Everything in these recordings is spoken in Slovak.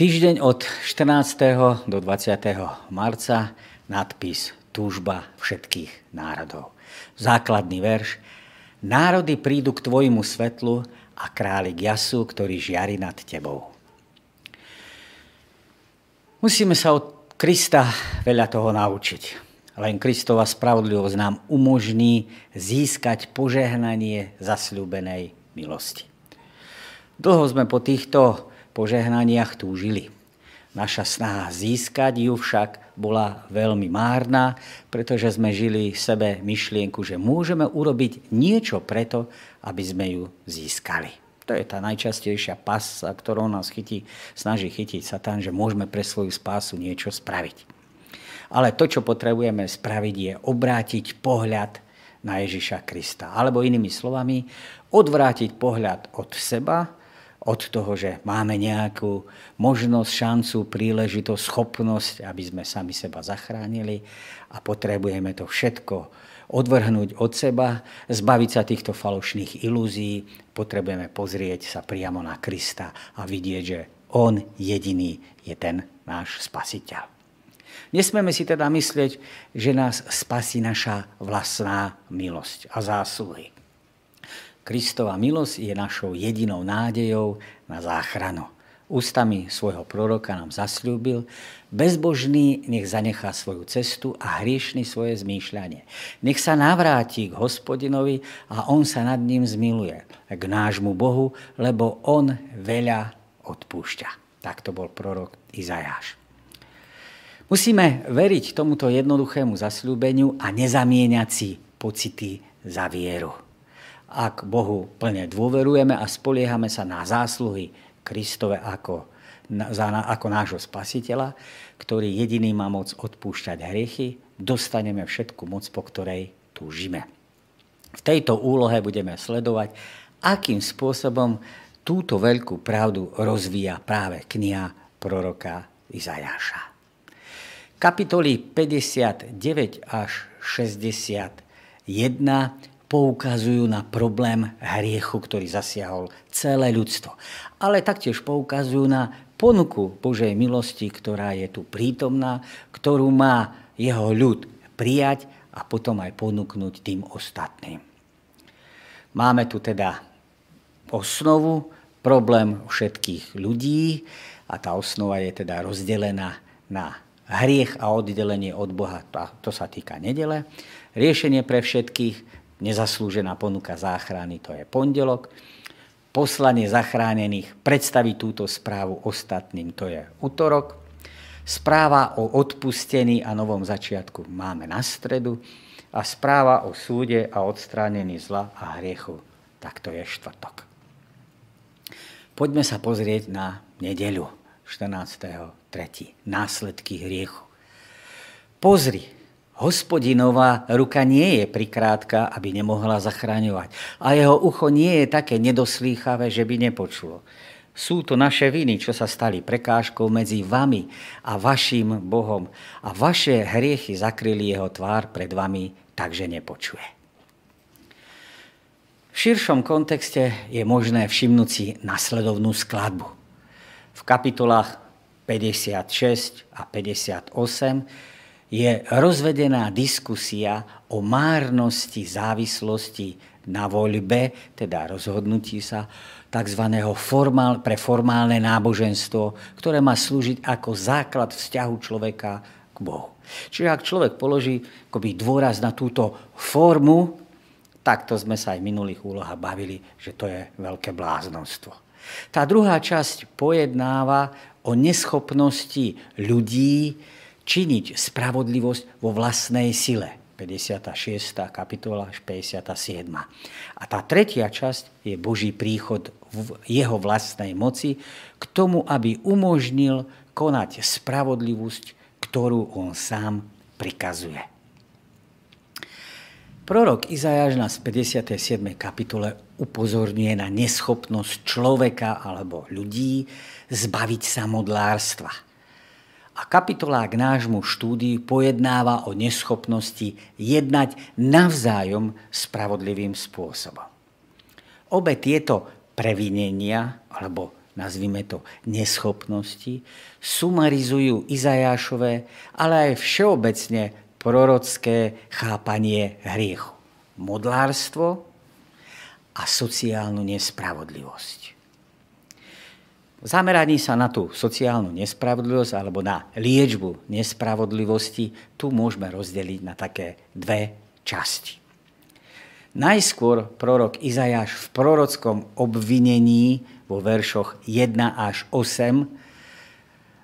Týždeň od 14. do 20. marca nadpis Túžba všetkých národov. Základný verš. Národy prídu k tvojmu svetlu a králik jasu, ktorý žiari nad tebou. Musíme sa od Krista veľa toho naučiť. Len Kristova spravodlivosť nám umožní získať požehnanie zasľúbenej milosti. Dlho sme po týchto požehnaniach túžili. Naša snaha získať ju však bola veľmi márna, pretože sme žili sebe myšlienku, že môžeme urobiť niečo preto, aby sme ju získali. To je tá najčastejšia pasa, ktorou nás chytí, snaží chytiť Satan, že môžeme pre svoju spásu niečo spraviť. Ale to, čo potrebujeme spraviť, je obrátiť pohľad na Ježiša Krista. Alebo inými slovami, odvrátiť pohľad od seba od toho, že máme nejakú možnosť, šancu, príležitosť, schopnosť, aby sme sami seba zachránili a potrebujeme to všetko odvrhnúť od seba, zbaviť sa týchto falošných ilúzií, potrebujeme pozrieť sa priamo na Krista a vidieť, že On jediný je ten náš spasiteľ. Nesmieme si teda myslieť, že nás spasí naša vlastná milosť a zásluhy. Kristova milosť je našou jedinou nádejou na záchranu. Ústami svojho proroka nám zasľúbil, bezbožný nech zanechá svoju cestu a hriešný svoje zmýšľanie. Nech sa navráti k hospodinovi a on sa nad ním zmiluje, k nášmu Bohu, lebo on veľa odpúšťa. Tak to bol prorok Izajáš. Musíme veriť tomuto jednoduchému zasľúbeniu a nezamieňať si pocity za vieru ak Bohu plne dôverujeme a spoliehame sa na zásluhy Kristove ako, za, ako nášho spasiteľa, ktorý jediný má moc odpúšťať hriechy, dostaneme všetku moc, po ktorej túžime. V tejto úlohe budeme sledovať, akým spôsobom túto veľkú pravdu rozvíja práve kniha proroka Izajáša. Kapitoly 59 až 61 poukazujú na problém hriechu, ktorý zasiahol celé ľudstvo. Ale taktiež poukazujú na ponuku Božej milosti, ktorá je tu prítomná, ktorú má jeho ľud prijať a potom aj ponúknuť tým ostatným. Máme tu teda osnovu, problém všetkých ľudí a tá osnova je teda rozdelená na hriech a oddelenie od Boha, to sa týka nedele. Riešenie pre všetkých, nezaslúžená ponuka záchrany, to je pondelok. Poslanie zachránených, predstaviť túto správu ostatným, to je útorok. Správa o odpustení a novom začiatku máme na stredu a správa o súde a odstránení zla a hriechu, tak to je štvrtok. Poďme sa pozrieť na nedeľu 14.3. Následky hriechu. Pozri, Hospodinová ruka nie je prikrátka, aby nemohla zachraňovať. A jeho ucho nie je také nedoslýchavé, že by nepočulo. Sú to naše viny, čo sa stali prekážkou medzi vami a vašim Bohom. A vaše hriechy zakryli jeho tvár pred vami, takže nepočuje. V širšom kontexte je možné všimnúť si nasledovnú skladbu. V kapitolách 56 a 58 je rozvedená diskusia o márnosti závislosti na voľbe, teda rozhodnutí sa, tzv. Formál, pre formálne náboženstvo, ktoré má slúžiť ako základ vzťahu človeka k Bohu. Čiže ak človek položí akoby dôraz na túto formu, takto sme sa aj v minulých úlohách bavili, že to je veľké bláznostvo. Tá druhá časť pojednáva o neschopnosti ľudí činiť spravodlivosť vo vlastnej sile. 56. kapitola až 57. A tá tretia časť je Boží príchod v jeho vlastnej moci k tomu, aby umožnil konať spravodlivosť, ktorú on sám prikazuje. Prorok Izajáš nás v 57. kapitole upozorňuje na neschopnosť človeka alebo ľudí zbaviť sa modlárstva – a kapitola k nášmu štúdiu pojednáva o neschopnosti jednať navzájom spravodlivým spôsobom. Obe tieto previnenia alebo nazvime to, neschopnosti, sumarizujú Izajášové, ale aj všeobecne prorocké chápanie hriechu. Modlárstvo a sociálnu nespravodlivosť. Zameraní sa na tú sociálnu nespravodlivosť alebo na liečbu nespravodlivosti tu môžeme rozdeliť na také dve časti. Najskôr prorok Izajáš v prorockom obvinení vo veršoch 1 až 8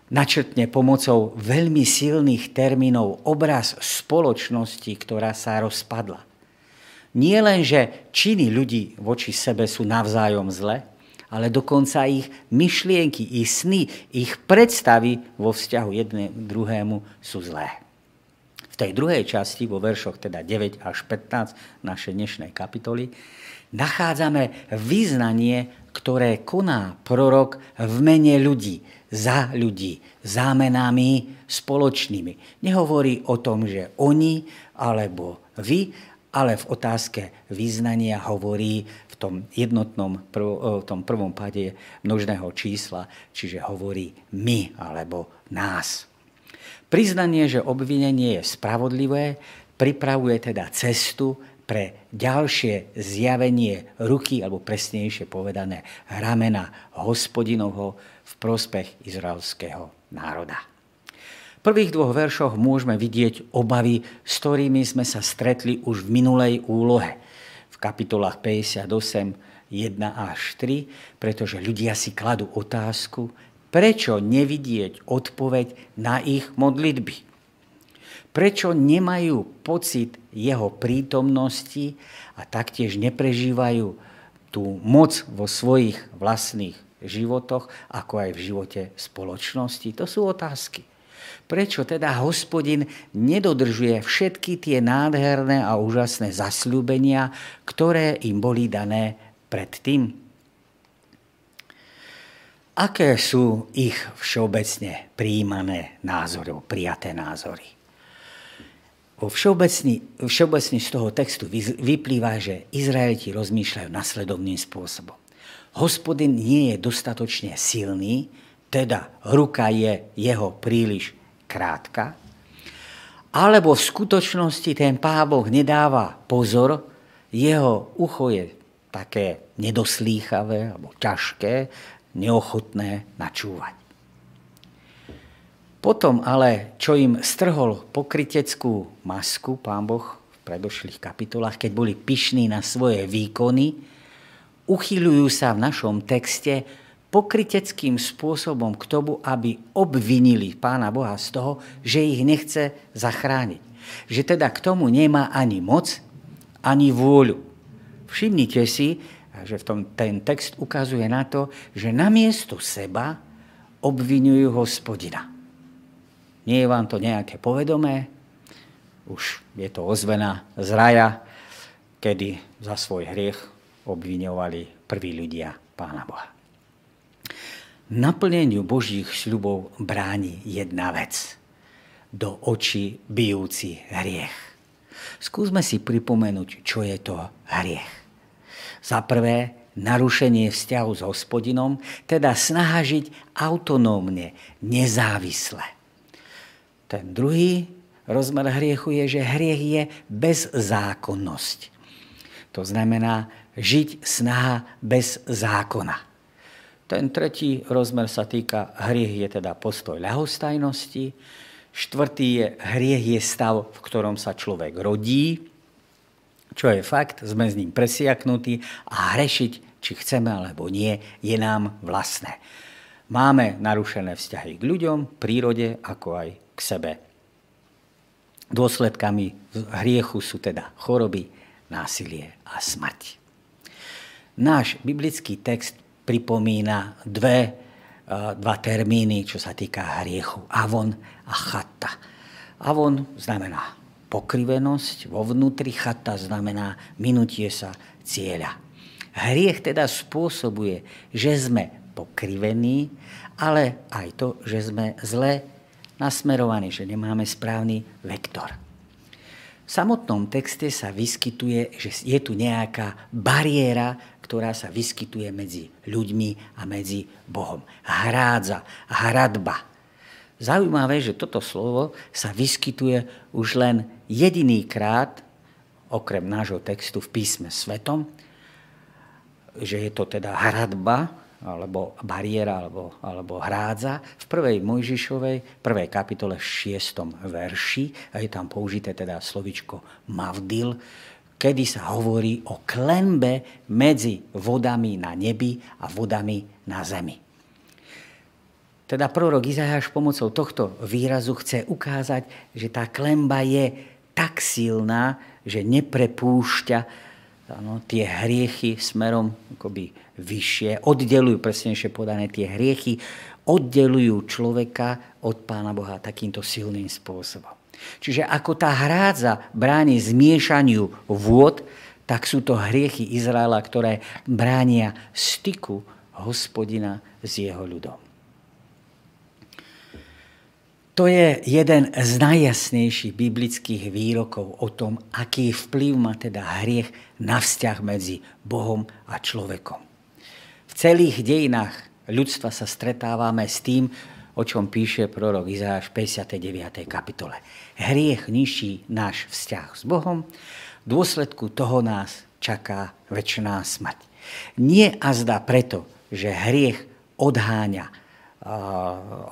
načrtne pomocou veľmi silných termínov obraz spoločnosti, ktorá sa rozpadla. Nie len, že činy ľudí voči sebe sú navzájom zle, ale dokonca ich myšlienky, ich sny, ich predstavy vo vzťahu jednému druhému sú zlé. V tej druhej časti, vo veršoch teda 9 až 15 našej dnešnej kapitoly, nachádzame význanie, ktoré koná prorok v mene ľudí, za ľudí, zámenami spoločnými. Nehovorí o tom, že oni alebo vy, ale v otázke význania hovorí tom jednotnom, prv, v tom prvom pade množného čísla, čiže hovorí my alebo nás. Priznanie, že obvinenie je spravodlivé, pripravuje teda cestu pre ďalšie zjavenie ruky, alebo presnejšie povedané ramena hospodinovho v prospech izraelského národa. V prvých dvoch veršoch môžeme vidieť obavy, s ktorými sme sa stretli už v minulej úlohe v kapitolách 58, 1 až 3, pretože ľudia si kladú otázku, prečo nevidieť odpoveď na ich modlitby. Prečo nemajú pocit jeho prítomnosti a taktiež neprežívajú tú moc vo svojich vlastných životoch, ako aj v živote spoločnosti? To sú otázky. Prečo teda hospodin nedodržuje všetky tie nádherné a úžasné zasľúbenia, ktoré im boli dané predtým? Aké sú ich všeobecne príjmané názory, prijaté názory? Vo všeobecni, všeobecni z toho textu vyplýva, že Izraeliti rozmýšľajú nasledovným spôsobom. Hospodin nie je dostatočne silný, teda ruka je jeho príliš krátka, alebo v skutočnosti ten Pán Boh nedáva pozor, jeho ucho je také nedoslýchavé alebo ťažké, neochotné načúvať. Potom ale, čo im strhol pokryteckú masku, pán Boh v predošlých kapitolách, keď boli pyšní na svoje výkony, uchyľujú sa v našom texte pokryteckým spôsobom k tomu, aby obvinili Pána Boha z toho, že ich nechce zachrániť. Že teda k tomu nemá ani moc, ani vôľu. Všimnite si, že v tom, ten text ukazuje na to, že namiesto seba obvinujú hospodina. Nie je vám to nejaké povedomé? Už je to ozvena z raja, kedy za svoj hriech obviňovali prví ľudia Pána Boha naplneniu Božích sľubov bráni jedna vec. Do očí bijúci hriech. Skúsme si pripomenúť, čo je to hriech. Za prvé, narušenie vzťahu s hospodinom, teda snaha žiť autonómne, nezávisle. Ten druhý rozmer hriechu je, že hriech je bezzákonnosť. To znamená žiť snaha bez zákona. Ten tretí rozmer sa týka, hriech je teda postoj ľahostajnosti, štvrtý je, hriech je stav, v ktorom sa človek rodí, čo je fakt, sme s ním presiaknutí a hrešiť, či chceme alebo nie, je nám vlastné. Máme narušené vzťahy k ľuďom, prírode, ako aj k sebe. Dôsledkami hriechu sú teda choroby, násilie a smrť. Náš biblický text pripomína dve, eh, dva termíny, čo sa týka hriechu. Avon a chata. Avon znamená pokrivenosť, vo vnútri chata znamená minutie sa cieľa. Hriech teda spôsobuje, že sme pokrivení, ale aj to, že sme zle nasmerovaní, že nemáme správny vektor. V samotnom texte sa vyskytuje, že je tu nejaká bariéra, ktorá sa vyskytuje medzi ľuďmi a medzi Bohom. Hrádza, hradba. Zaujímavé, že toto slovo sa vyskytuje už len jediný krát, okrem nášho textu v písme svetom, že je to teda hradba, alebo bariéra, alebo, alebo hrádza v prvej Mojžišovej, prvej kapitole 6. verši, a je tam použité teda slovičko mavdil, kedy sa hovorí o klembe medzi vodami na nebi a vodami na zemi. Teda prorok Izajáš pomocou tohto výrazu chce ukázať, že tá klemba je tak silná, že neprepúšťa ano, tie hriechy smerom akoby vyššie, oddelujú, presnejšie podané tie hriechy, oddelujú človeka od Pána Boha takýmto silným spôsobom. Čiže ako tá hrádza bráni zmiešaniu vôd, tak sú to hriechy Izraela, ktoré bránia styku hospodina s jeho ľudom. To je jeden z najjasnejších biblických výrokov o tom, aký vplyv má teda hriech na vzťah medzi Bohom a človekom. V celých dejinách ľudstva sa stretávame s tým, o čom píše prorok Izáš v 59. kapitole. Hriech nižší náš vzťah s Bohom, v dôsledku toho nás čaká väčšiná smrť. Nie azda preto, že hriech odháňa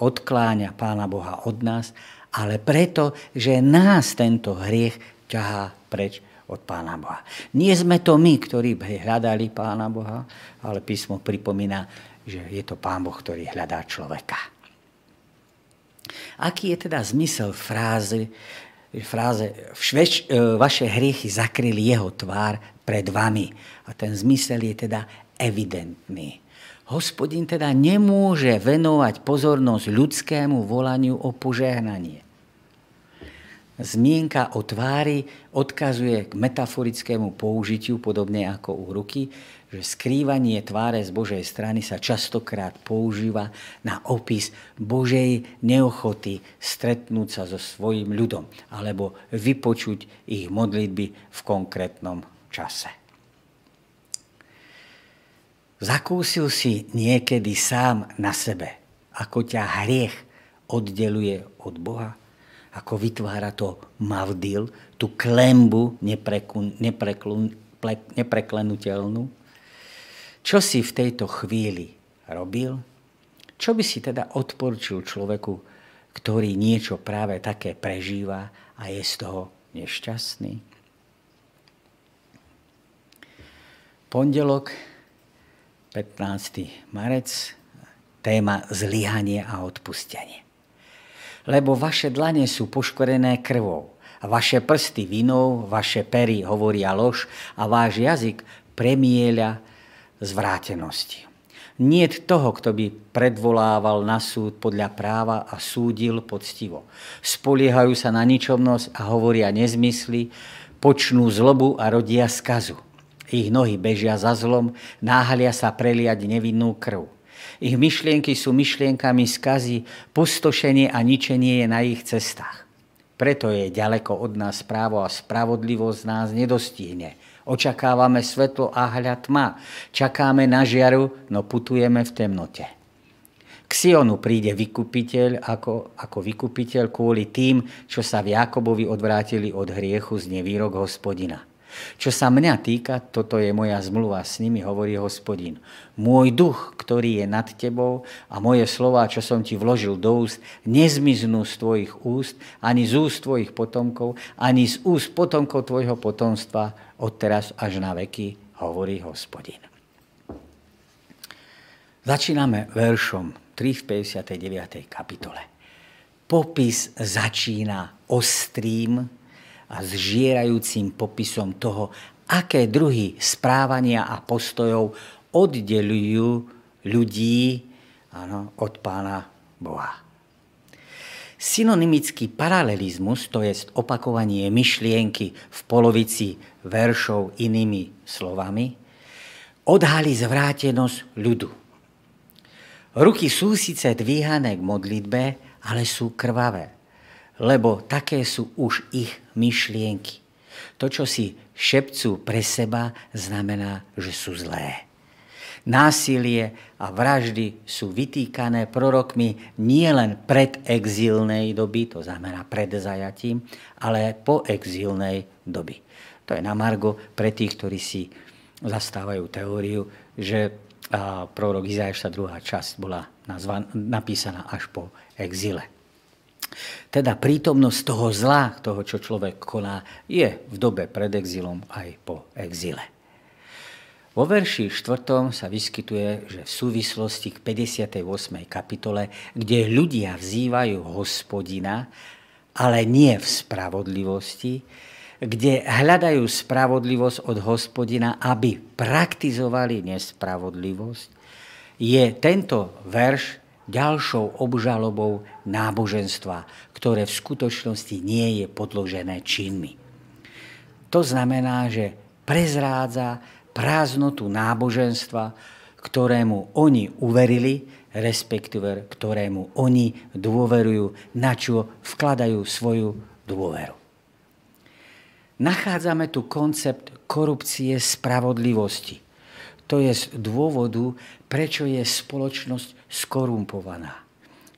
odkláňa Pána Boha od nás, ale preto, že nás tento hriech ťahá preč od Pána Boha. Nie sme to my, ktorí hľadali Pána Boha, ale písmo pripomína, že je to Pán Boh, ktorý hľadá človeka. Aký je teda zmysel frázy, fráze Šveč, e, vaše hriechy zakryli jeho tvár pred vami. A ten zmysel je teda evidentný. Hospodin teda nemôže venovať pozornosť ľudskému volaniu o požehnanie. Zmienka o tvári odkazuje k metaforickému použitiu, podobne ako u ruky, že skrývanie tváre z Božej strany sa častokrát používa na opis Božej neochoty stretnúť sa so svojim ľudom alebo vypočuť ich modlitby v konkrétnom čase. Zakúsil si niekedy sám na sebe, ako ťa hriech oddeluje od Boha? Ako vytvára to mavdil, tú klembu nepreklenutelnú? Čo si v tejto chvíli robil? Čo by si teda odporučil človeku, ktorý niečo práve také prežíva a je z toho nešťastný? Pondelok 15. marec, téma zlyhanie a odpustenie. Lebo vaše dlane sú poškorené krvou, vaše prsty vinou, vaše pery hovoria lož a váš jazyk premieľa zvrátenosti. Nie toho, kto by predvolával na súd podľa práva a súdil poctivo. Spoliehajú sa na ničomnosť a hovoria nezmysly, počnú zlobu a rodia skazu. Ich nohy bežia za zlom, náhalia sa preliať nevinnú krv. Ich myšlienky sú myšlienkami skazy, pustošenie a ničenie je na ich cestách. Preto je ďaleko od nás právo a spravodlivosť nás nedostihne. Očakávame svetlo a hľad tma. Čakáme na žiaru, no putujeme v temnote. K Sionu príde vykupiteľ ako, ako vykupiteľ kvôli tým, čo sa v Jakobovi odvrátili od hriechu z nevýrok hospodina. Čo sa mňa týka, toto je moja zmluva s nimi, hovorí hospodin. Môj duch, ktorý je nad tebou a moje slova, čo som ti vložil do úst, nezmiznú z tvojich úst, ani z úst tvojich potomkov, ani z úst potomkov tvojho potomstva od teraz až na veky, hovorí hospodin. Začíname veršom 3 v 59. kapitole. Popis začína ostrým, a zžierajúcim popisom toho, aké druhy správania a postojov oddelujú ľudí áno, od Pána Boha. Synonymický paralelizmus, to je opakovanie myšlienky v polovici veršov inými slovami, odhalí zvrátenosť ľudu. Ruky sú síce dvíhané k modlitbe, ale sú krvavé lebo také sú už ich myšlienky. To, čo si šepcú pre seba, znamená, že sú zlé. Násilie a vraždy sú vytýkané prorokmi nielen pred exilnej doby, to znamená pred zajatím, ale po exilnej doby. To je na Margo pre tých, ktorí si zastávajú teóriu, že prorok Izajaša druhá časť bola nazvan, napísaná až po exile. Teda prítomnosť toho zla, toho, čo človek koná, je v dobe pred exilom aj po exile. Vo verši 4. sa vyskytuje, že v súvislosti k 58. kapitole, kde ľudia vzývajú hospodina, ale nie v spravodlivosti, kde hľadajú spravodlivosť od hospodina, aby praktizovali nespravodlivosť, je tento verš ďalšou obžalobou náboženstva, ktoré v skutočnosti nie je podložené činmi. To znamená, že prezrádza prázdnotu náboženstva, ktorému oni uverili, respektíve ktorému oni dôverujú, na čo vkladajú svoju dôveru. Nachádzame tu koncept korupcie spravodlivosti. To je z dôvodu, prečo je spoločnosť skorumpovaná.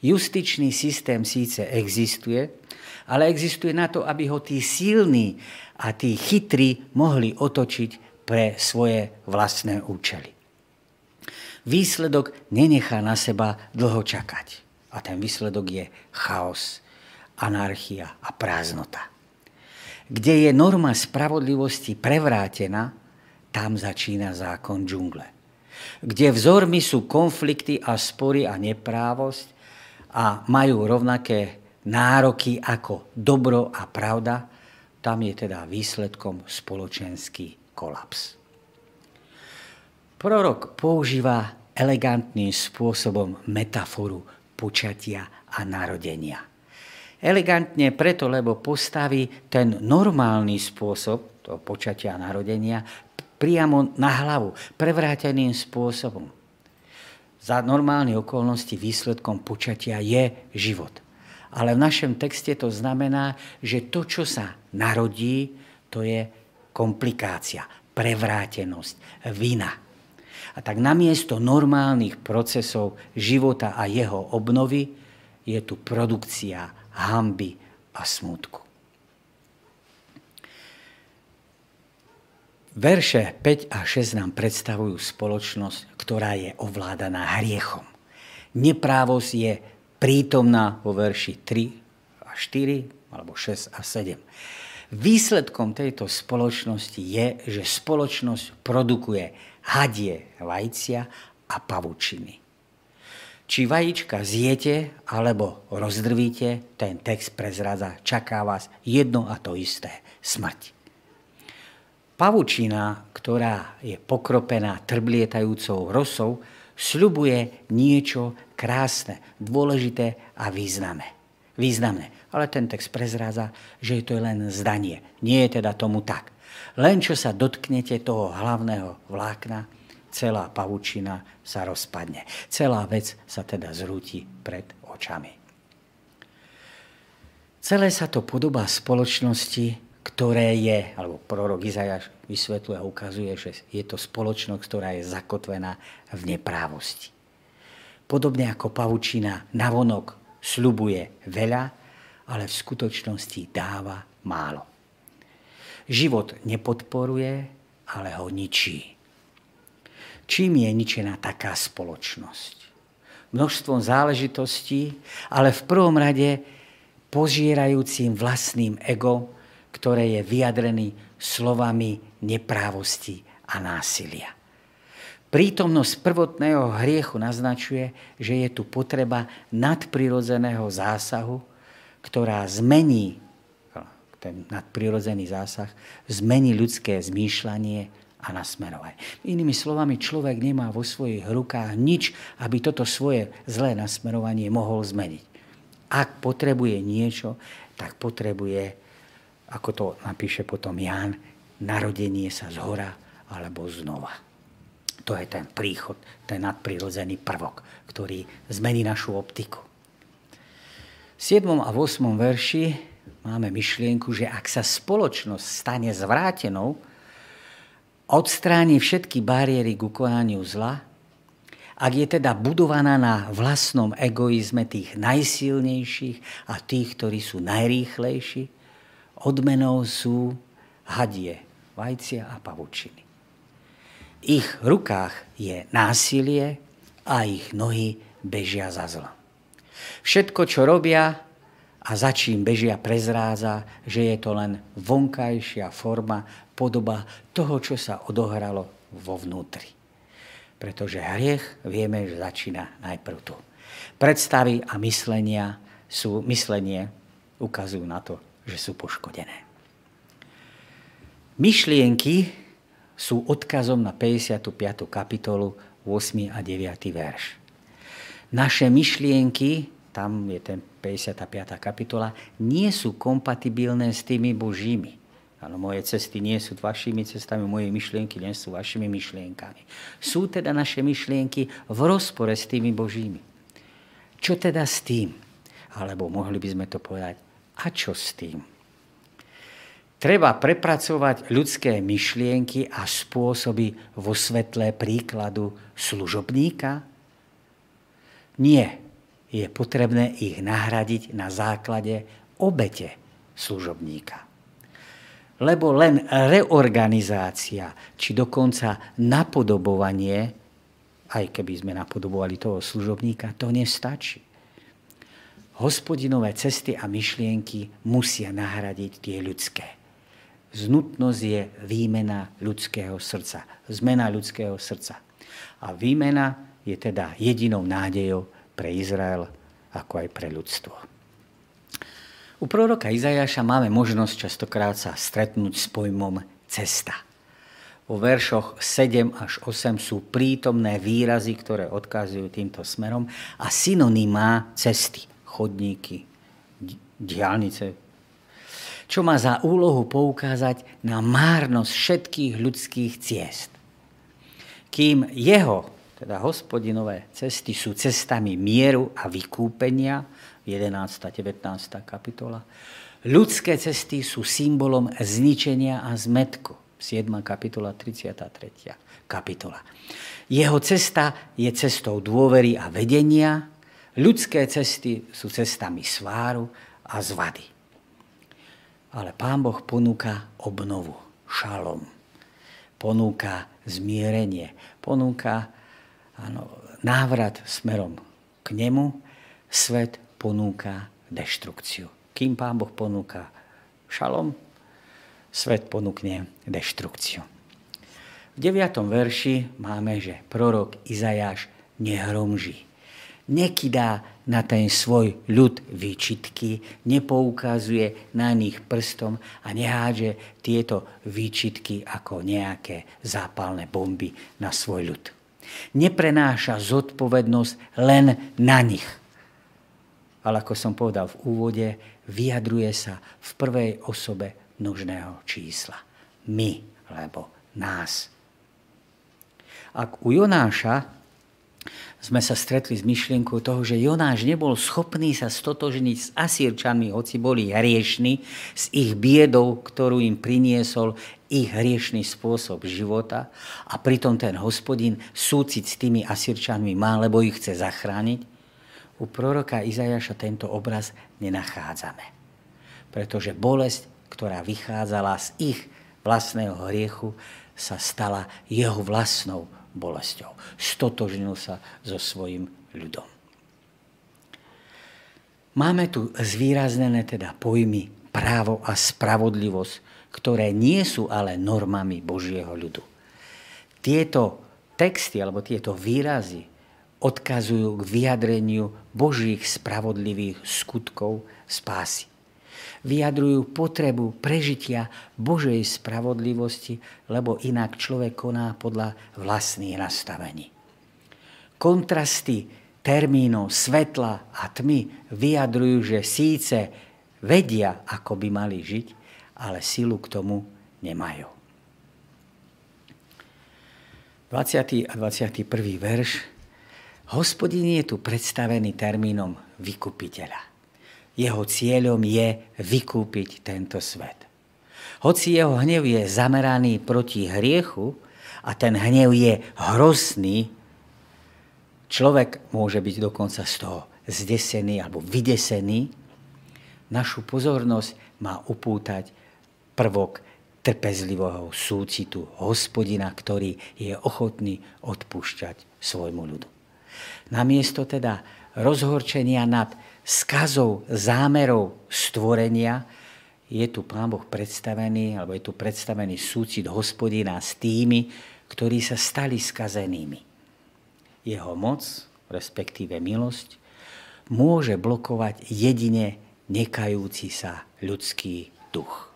Justičný systém síce existuje, ale existuje na to, aby ho tí silní a tí chytrí mohli otočiť pre svoje vlastné účely. Výsledok nenechá na seba dlho čakať. A ten výsledok je chaos, anarchia a prázdnota. Kde je norma spravodlivosti prevrátená, tam začína zákon džungle. Kde vzormi sú konflikty a spory a neprávosť a majú rovnaké nároky ako dobro a pravda, tam je teda výsledkom spoločenský kolaps. Prorok používa elegantným spôsobom metaforu počatia a narodenia. Elegantne preto, lebo postaví ten normálny spôsob toho počatia a narodenia priamo na hlavu, prevráteným spôsobom. Za normálne okolnosti výsledkom počatia je život. Ale v našom texte to znamená, že to, čo sa narodí, to je komplikácia, prevrátenosť, vina. A tak namiesto normálnych procesov života a jeho obnovy je tu produkcia hamby a smutku. Verše 5 a 6 nám predstavujú spoločnosť, ktorá je ovládaná hriechom. Neprávosť je prítomná vo verši 3 a 4 alebo 6 a 7. Výsledkom tejto spoločnosti je, že spoločnosť produkuje hadie vajcia a pavučiny. Či vajíčka zjete alebo rozdrvíte, ten text prezradza, čaká vás jedno a to isté, smrť. Pavučina, ktorá je pokropená trblietajúcou rosou, sľubuje niečo krásne, dôležité a významné. významné ale ten text prezráza, že je to len zdanie. Nie je teda tomu tak. Len čo sa dotknete toho hlavného vlákna, celá pavučina sa rozpadne. Celá vec sa teda zrúti pred očami. Celé sa to podobá spoločnosti, ktoré je, alebo prorok Izajaš vysvetľuje a ukazuje, že je to spoločnosť, ktorá je zakotvená v neprávosti. Podobne ako pavučina navonok sľubuje veľa, ale v skutočnosti dáva málo. Život nepodporuje, ale ho ničí. Čím je ničená taká spoločnosť? Množstvom záležitostí, ale v prvom rade požierajúcim vlastným ego, ktoré je vyjadrený slovami neprávosti a násilia. Prítomnosť prvotného hriechu naznačuje, že je tu potreba nadprirodzeného zásahu, ktorá zmení ten nadprirodzený zásah, zmení ľudské zmýšľanie a nasmerovanie. Inými slovami, človek nemá vo svojich rukách nič, aby toto svoje zlé nasmerovanie mohol zmeniť. Ak potrebuje niečo, tak potrebuje, ako to napíše potom Ján, narodenie sa z hora alebo znova. To je ten príchod, ten nadprirodzený prvok, ktorý zmení našu optiku. V 7. a 8. verši máme myšlienku, že ak sa spoločnosť stane zvrátenou, odstráni všetky bariéry k ukonaniu zla, ak je teda budovaná na vlastnom egoizme tých najsilnejších a tých, ktorí sú najrýchlejší, odmenou sú hadie, vajcia a pavučiny. Ich rukách je násilie a ich nohy bežia za zlom. Všetko, čo robia a za čím bežia, prezráza, že je to len vonkajšia forma, podoba toho, čo sa odohralo vo vnútri. Pretože hriech vieme, že začína najprv tu. Predstavy a myslenia sú, myslenie ukazujú na to, že sú poškodené. Myšlienky sú odkazom na 55. kapitolu 8. a 9. verš. Naše myšlienky, tam je ten 55. kapitola, nie sú kompatibilné s tými božími. Áno, moje cesty nie sú vašimi cestami, moje myšlienky nie sú vašimi myšlienkami. Sú teda naše myšlienky v rozpore s tými Božími. Čo teda s tým? Alebo mohli by sme to povedať, a čo s tým? Treba prepracovať ľudské myšlienky a spôsoby vo svetle príkladu služobníka? Nie. Je potrebné ich nahradiť na základe obete služobníka lebo len reorganizácia, či dokonca napodobovanie, aj keby sme napodobovali toho služobníka, to nestačí. Hospodinové cesty a myšlienky musia nahradiť tie ľudské. Znutnosť je výmena ľudského srdca, zmena ľudského srdca. A výmena je teda jedinou nádejou pre Izrael, ako aj pre ľudstvo. U proroka Izajaša máme možnosť častokrát sa stretnúť s pojmom cesta. Vo veršoch 7 až 8 sú prítomné výrazy, ktoré odkazujú týmto smerom a synonymá cesty, chodníky, diálnice, čo má za úlohu poukázať na márnosť všetkých ľudských ciest. Kým jeho, teda hospodinové cesty sú cestami mieru a vykúpenia, 11. 19. kapitola. Ľudské cesty sú symbolom zničenia a zmetku. 7. kapitola, 33. kapitola. Jeho cesta je cestou dôvery a vedenia, ľudské cesty sú cestami sváru a zvady. Ale Pán Boh ponúka obnovu, šalom. Ponúka zmierenie, ponúka áno, návrat smerom k nemu. Svet ponúka deštrukciu. Kým Pán Boh ponúka šalom, svet ponúkne deštrukciu. V 9. verši máme, že prorok Izajáš nehromží. Nekydá na ten svoj ľud výčitky, nepoukazuje na nich prstom a nehádže tieto výčitky ako nejaké zápalné bomby na svoj ľud. Neprenáša zodpovednosť len na nich, ale ako som povedal v úvode, vyjadruje sa v prvej osobe množného čísla. My, lebo nás. Ak u Jonáša sme sa stretli s myšlienkou toho, že Jonáš nebol schopný sa stotožniť s Asírčanmi, hoci boli hriešni, s ich biedou, ktorú im priniesol ich hriešný spôsob života a pritom ten hospodin súcit s tými Asírčanmi má, lebo ich chce zachrániť, u proroka Izajaša tento obraz nenachádzame. Pretože bolesť, ktorá vychádzala z ich vlastného hriechu, sa stala jeho vlastnou bolesťou. Stotožnil sa so svojim ľudom. Máme tu zvýraznené teda pojmy právo a spravodlivosť, ktoré nie sú ale normami Božieho ľudu. Tieto texty alebo tieto výrazy odkazujú k vyjadreniu Božích spravodlivých skutkov spásy. Vyjadrujú potrebu prežitia Božej spravodlivosti, lebo inak človek koná podľa vlastných nastavení. Kontrasty termínov svetla a tmy vyjadrujú, že síce vedia, ako by mali žiť, ale silu k tomu nemajú. 20. a 21. verš Hospodin je tu predstavený termínom vykupiteľa. Jeho cieľom je vykúpiť tento svet. Hoci jeho hnev je zameraný proti hriechu a ten hnev je hrozný, človek môže byť dokonca z toho zdesený alebo vydesený, našu pozornosť má upútať prvok trpezlivého súcitu hospodina, ktorý je ochotný odpúšťať svojmu ľudu. Namiesto teda rozhorčenia nad skazou zámerov stvorenia je tu Pán Boh predstavený, alebo je tu predstavený súcit hospodina s tými, ktorí sa stali skazenými. Jeho moc, respektíve milosť, môže blokovať jedine nekajúci sa ľudský duch.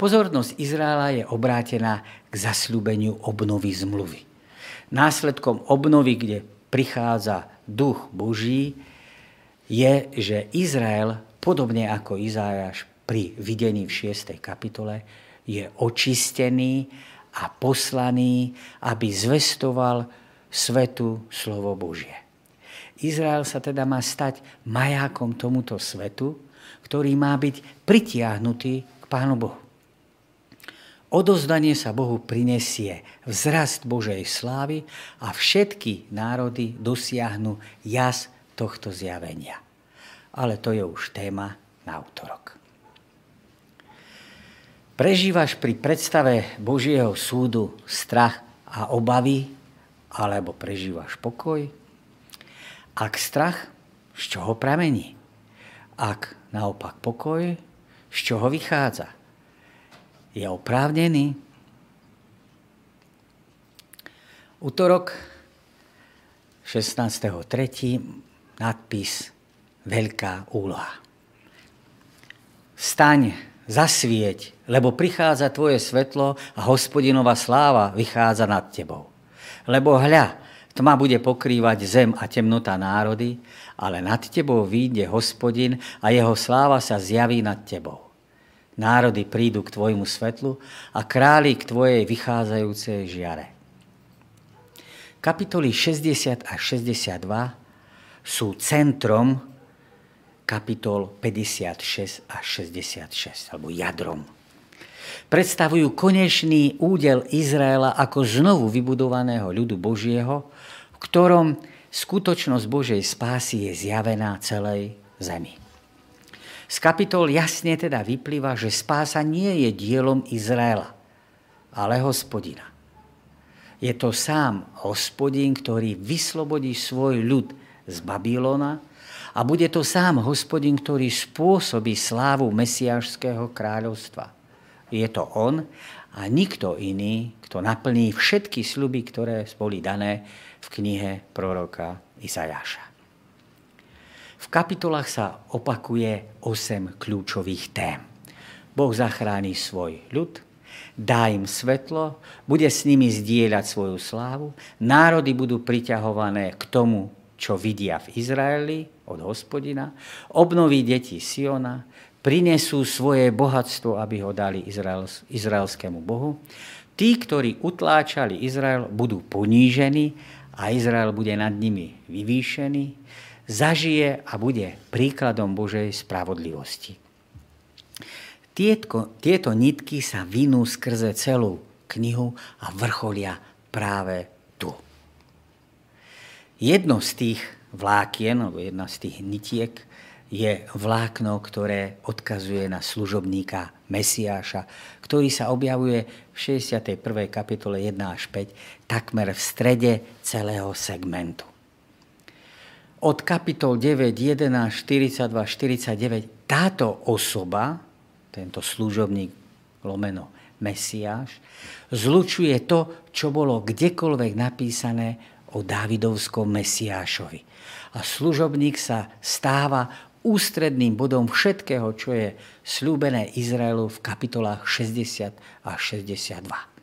Pozornosť Izraela je obrátená k zasľúbeniu obnovy zmluvy. Následkom obnovy, kde prichádza duch Boží, je, že Izrael, podobne ako Izájaš pri videní v 6. kapitole, je očistený a poslaný, aby zvestoval svetu slovo Božie. Izrael sa teda má stať majákom tomuto svetu, ktorý má byť pritiahnutý k Pánu Bohu. Odozdanie sa Bohu prinesie vzrast Božej slávy a všetky národy dosiahnu jas tohto zjavenia. Ale to je už téma na útorok. Prežívaš pri predstave Božieho súdu strach a obavy, alebo prežívaš pokoj? Ak strach, z čoho pramení? Ak naopak pokoj, z čoho vychádza? je oprávnený. Útorok 16.3. nadpis Veľká úloha. Staň, zasvieť, lebo prichádza tvoje svetlo a hospodinová sláva vychádza nad tebou. Lebo hľa, tma bude pokrývať zem a temnota národy, ale nad tebou výjde hospodin a jeho sláva sa zjaví nad tebou. Národy prídu k tvojmu svetlu a králi k tvojej vychádzajúcej žiare. Kapitoly 60 a 62 sú centrom kapitol 56 a 66, alebo jadrom. Predstavujú konečný údel Izraela ako znovu vybudovaného ľudu Božieho, v ktorom skutočnosť Božej spásy je zjavená celej zemi. Z kapitol jasne teda vyplýva, že spása nie je dielom Izraela, ale hospodina. Je to sám hospodin, ktorý vyslobodí svoj ľud z Babylona a bude to sám hospodin, ktorý spôsobí slávu Mesiášského kráľovstva. Je to on a nikto iný, kto naplní všetky sľuby, ktoré boli dané v knihe proroka Izajáša. V kapitolách sa opakuje 8 kľúčových tém. Boh zachráni svoj ľud, dá im svetlo, bude s nimi zdieľať svoju slávu, národy budú priťahované k tomu, čo vidia v Izraeli od hospodina, obnoví deti Siona, prinesú svoje bohatstvo, aby ho dali Izrael, izraelskému Bohu. Tí, ktorí utláčali Izrael, budú ponížení a Izrael bude nad nimi vyvýšený zažije a bude príkladom Božej spravodlivosti. Tieto, tieto nitky sa vinú skrze celú knihu a vrcholia práve tu. Jedno z tých vlákien, alebo jedna z tých nitiek, je vlákno, ktoré odkazuje na služobníka Mesiáša, ktorý sa objavuje v 61. kapitole 1 až 5, takmer v strede celého segmentu od kapitol 9, 11, 42, 49 táto osoba, tento služobník lomeno Mesiáš, zlučuje to, čo bolo kdekoľvek napísané o Dávidovskom Mesiášovi. A služobník sa stáva ústredným bodom všetkého, čo je slúbené Izraelu v kapitolách 60 a 62.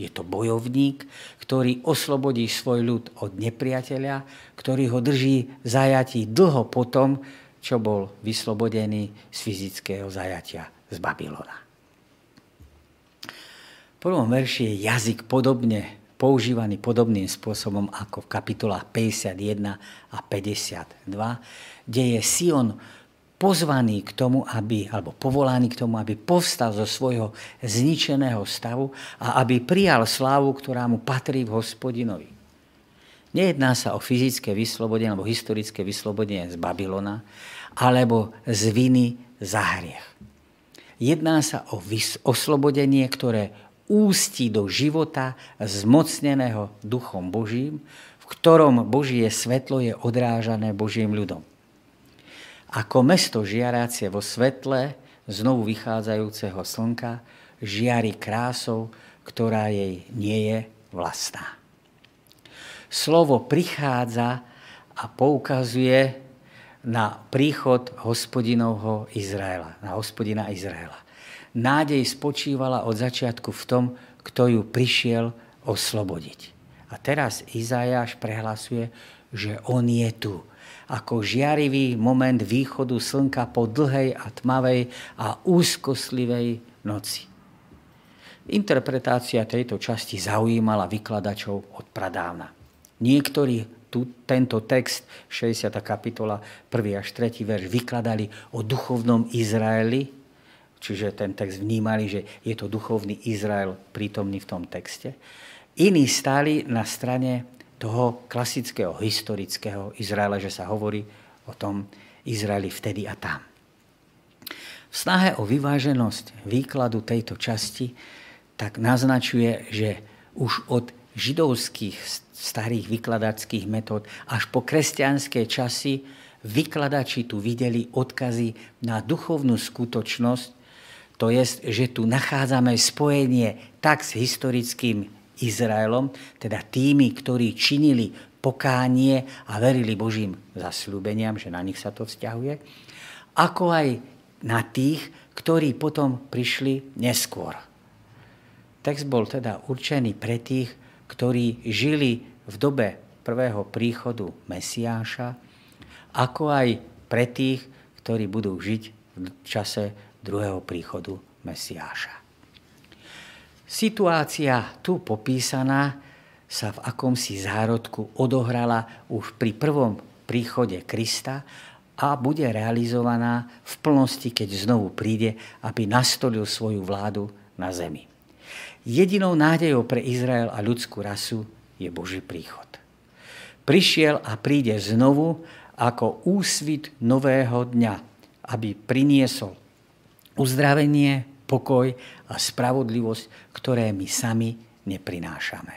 Je to bojovník, ktorý oslobodí svoj ľud od nepriateľa, ktorý ho drží v zajatí dlho potom, čo bol vyslobodený z fyzického zajatia z Babylona. V prvom verši je jazyk podobne používaný podobným spôsobom ako v kapitolách 51 a 52, kde je Sion pozvaný k tomu, aby, alebo povolaný k tomu, aby povstal zo svojho zničeného stavu a aby prijal slávu, ktorá mu patrí v hospodinovi. Nejedná sa o fyzické vyslobodenie alebo historické vyslobodenie z Babylona alebo z viny za hriech. Jedná sa o oslobodenie, ktoré ústí do života zmocneného Duchom Božím, v ktorom Božie svetlo je odrážané Božím ľudom ako mesto žiarácie vo svetle znovu vychádzajúceho slnka žiari krásou, ktorá jej nie je vlastná. Slovo prichádza a poukazuje na príchod hospodinovho Izraela, na hospodina Izraela. Nádej spočívala od začiatku v tom, kto ju prišiel oslobodiť. A teraz Izajáš prehlasuje, že on je tu ako žiarivý moment východu slnka po dlhej a tmavej a úzkoslivej noci. Interpretácia tejto časti zaujímala vykladačov od pradávna. Niektorí tu, tento text, 60. kapitola, 1. až 3. verš, vykladali o duchovnom Izraeli, čiže ten text vnímali, že je to duchovný Izrael prítomný v tom texte. Iní stáli na strane toho klasického historického Izraela, že sa hovorí o tom Izraeli vtedy a tam. V snahe o vyváženosť výkladu tejto časti tak naznačuje, že už od židovských starých vykladačských metód až po kresťanské časy vykladači tu videli odkazy na duchovnú skutočnosť, to je, že tu nachádzame spojenie tak s historickým Izraelom, teda tými, ktorí činili pokánie a verili Božím zasľúbeniam, že na nich sa to vzťahuje, ako aj na tých, ktorí potom prišli neskôr. Text bol teda určený pre tých, ktorí žili v dobe prvého príchodu Mesiáša, ako aj pre tých, ktorí budú žiť v čase druhého príchodu Mesiáša. Situácia tu popísaná sa v akomsi zárodku odohrala už pri prvom príchode Krista a bude realizovaná v plnosti, keď znovu príde, aby nastolil svoju vládu na zemi. Jedinou nádejou pre Izrael a ľudskú rasu je Boží príchod. Prišiel a príde znovu ako úsvit nového dňa, aby priniesol uzdravenie, pokoj a spravodlivosť, ktoré my sami neprinášame.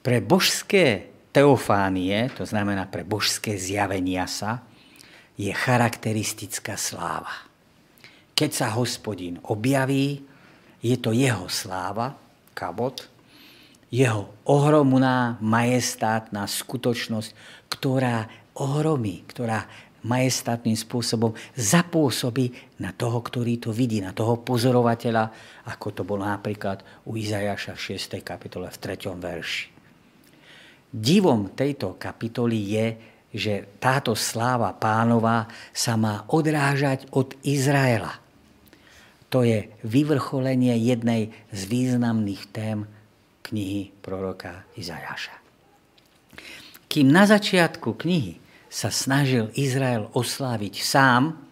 Pre božské teofánie, to znamená pre božské zjavenia sa, je charakteristická sláva. Keď sa hospodin objaví, je to jeho sláva, kabot, jeho ohromná majestátna skutočnosť, ktorá ohromí, ktorá majestátnym spôsobom zapôsobí na toho, ktorý to vidí, na toho pozorovateľa, ako to bolo napríklad u Izajaša v 6. kapitole v 3. verši. Divom tejto kapitoly je, že táto sláva pánová sa má odrážať od Izraela. To je vyvrcholenie jednej z významných tém knihy proroka Izajaša. Kým na začiatku knihy sa snažil Izrael osláviť sám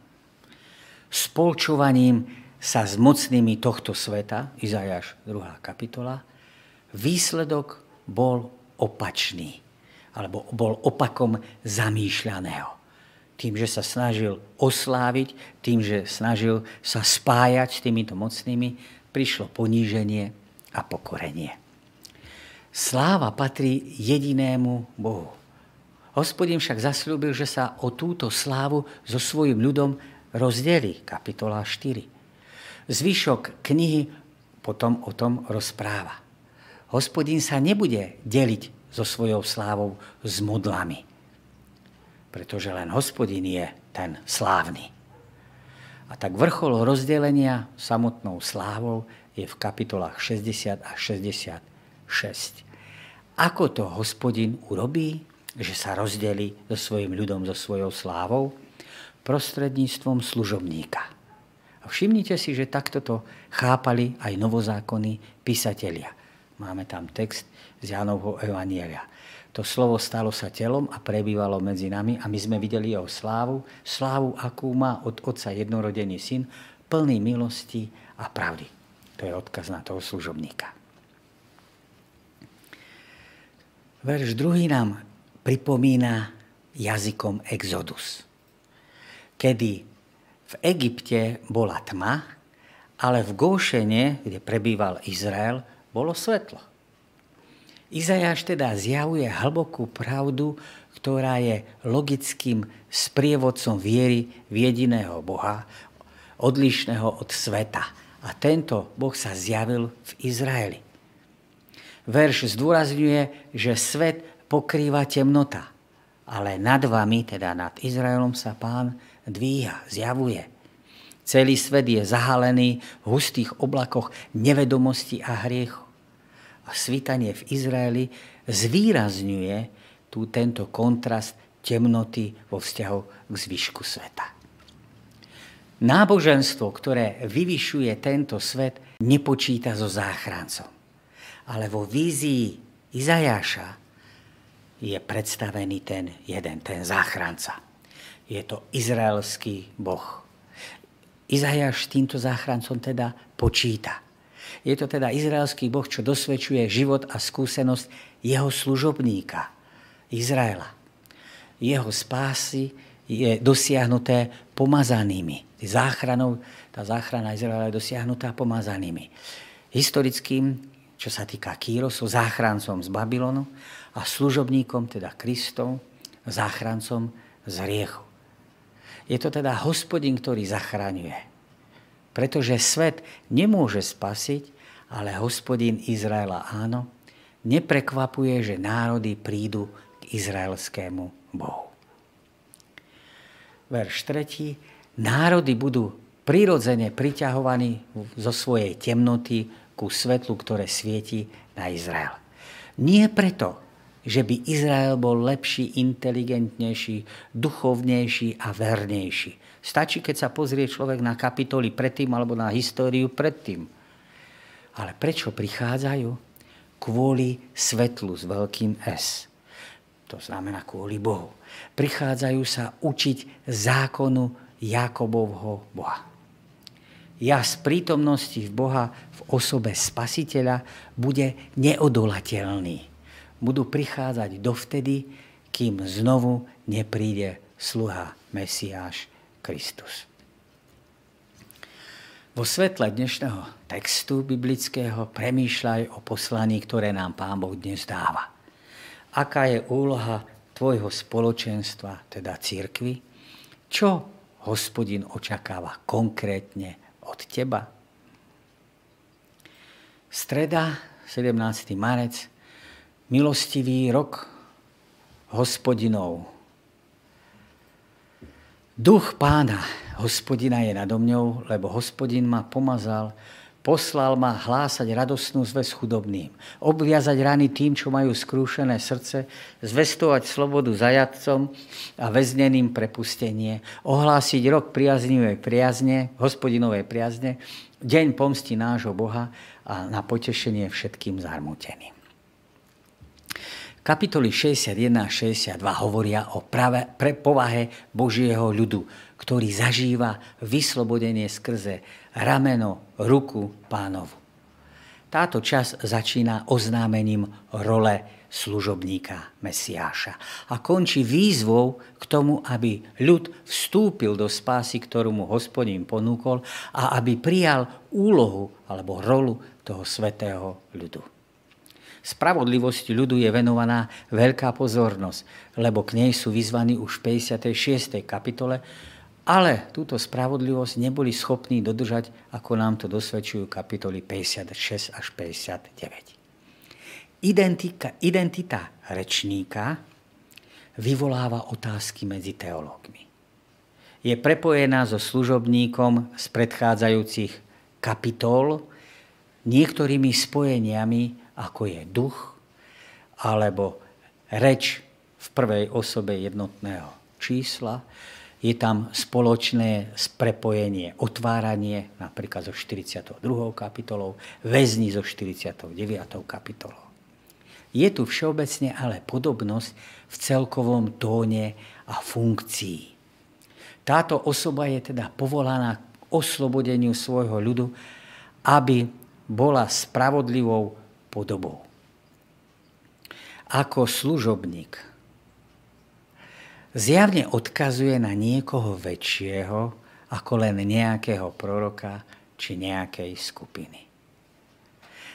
spolčovaním sa s mocnými tohto sveta, Izajáš 2. kapitola, výsledok bol opačný, alebo bol opakom zamýšľaného. Tým, že sa snažil osláviť, tým, že snažil sa spájať s týmito mocnými, prišlo poníženie a pokorenie. Sláva patrí jedinému Bohu. Hospodin však zasľúbil, že sa o túto slávu so svojim ľudom rozdeli. Kapitola 4. Zvyšok knihy potom o tom rozpráva. Hospodin sa nebude deliť so svojou slávou s modlami, pretože len hospodin je ten slávny. A tak vrchol rozdelenia samotnou slávou je v kapitolách 60 a 66. Ako to hospodin urobí? Že sa rozdeli so svojim ľudom, so svojou slávou prostredníctvom služobníka. A všimnite si, že takto to chápali aj novozákonní písatelia. Máme tam text z Jánovho Evanielia. To slovo stalo sa telom a prebývalo medzi nami a my sme videli jeho slávu, slávu, akú má od Otca jednorodený syn, plný milosti a pravdy. To je odkaz na toho služobníka. Verš druhý nám pripomína jazykom Exodus. Kedy v Egypte bola tma, ale v Góšene, kde prebýval Izrael, bolo svetlo. Izajáš teda zjavuje hlbokú pravdu, ktorá je logickým sprievodcom viery v jediného Boha, odlišného od sveta. A tento Boh sa zjavil v Izraeli. Verš zdôrazňuje, že svet pokrýva temnota, ale nad vami, teda nad Izraelom, sa pán dvíha, zjavuje. Celý svet je zahalený v hustých oblakoch nevedomosti a hriechu. A svítanie v Izraeli zvýrazňuje tu tento kontrast temnoty vo vzťahu k zvyšku sveta. Náboženstvo, ktoré vyvyšuje tento svet, nepočíta so záchrancom. Ale vo vízii Izajaša je predstavený ten jeden, ten záchranca je to izraelský boh. Izajáš s týmto záchrancom teda počíta. Je to teda izraelský boh, čo dosvedčuje život a skúsenosť jeho služobníka, Izraela. Jeho spásy je dosiahnuté pomazanými. Záchranou, tá záchrana Izraela je dosiahnutá pomazanými. Historickým, čo sa týka Kýrosu, záchrancom z Babylonu a služobníkom, teda Kristom, záchrancom z riechu. Je to teda hospodin, ktorý zachraňuje. Pretože svet nemôže spasiť, ale hospodin Izraela áno, neprekvapuje, že národy prídu k izraelskému Bohu. Verš 3. Národy budú prirodzene priťahovaní zo svojej temnoty ku svetlu, ktoré svieti na Izrael. Nie preto, že by Izrael bol lepší, inteligentnejší, duchovnejší a vernejší. Stačí, keď sa pozrie človek na kapitoly predtým alebo na históriu predtým. Ale prečo prichádzajú? Kvôli svetlu s veľkým S. To znamená kvôli Bohu. Prichádzajú sa učiť zákonu Jakobovho Boha. Ja z prítomnosti v Boha v osobe spasiteľa bude neodolateľný budú prichádzať dovtedy, kým znovu nepríde sluha Mesiáš Kristus. Vo svetle dnešného textu biblického premýšľaj o poslaní, ktoré nám Pán Boh dnes dáva. Aká je úloha tvojho spoločenstva, teda církvy? Čo hospodin očakáva konkrétne od teba? Streda, 17. marec milostivý rok hospodinov. Duch pána, hospodina je nado mňou, lebo hospodin ma pomazal, poslal ma hlásať radostnú zväz chudobným, obviazať rany tým, čo majú skrúšené srdce, zvestovať slobodu zajadcom a väzneným prepustenie, ohlásiť rok priaznivej priazne, hospodinovej priazne, deň pomsti nášho Boha a na potešenie všetkým zarmuteným. Kapitoly 61 a 62 hovoria o prave, pre povahe Božieho ľudu, ktorý zažíva vyslobodenie skrze rameno, ruku pánovu. Táto čas začína oznámením role služobníka Mesiáša a končí výzvou k tomu, aby ľud vstúpil do spásy, ktorú mu hospodín ponúkol a aby prijal úlohu alebo rolu toho svetého ľudu. Spravodlivosti ľudu je venovaná veľká pozornosť, lebo k nej sú vyzvaní už v 56. kapitole, ale túto spravodlivosť neboli schopní dodržať, ako nám to dosvedčujú kapitoly 56 až 59. Identika, identita rečníka vyvoláva otázky medzi teológmi. Je prepojená so služobníkom z predchádzajúcich kapitol niektorými spojeniami ako je duch, alebo reč v prvej osobe jednotného čísla, je tam spoločné prepojenie, otváranie, napríklad zo 42. kapitolou, väzni zo 49. kapitolou. Je tu všeobecne ale podobnosť v celkovom tóne a funkcii. Táto osoba je teda povolaná k oslobodeniu svojho ľudu, aby bola spravodlivou podobou. Ako služobník zjavne odkazuje na niekoho väčšieho ako len nejakého proroka či nejakej skupiny.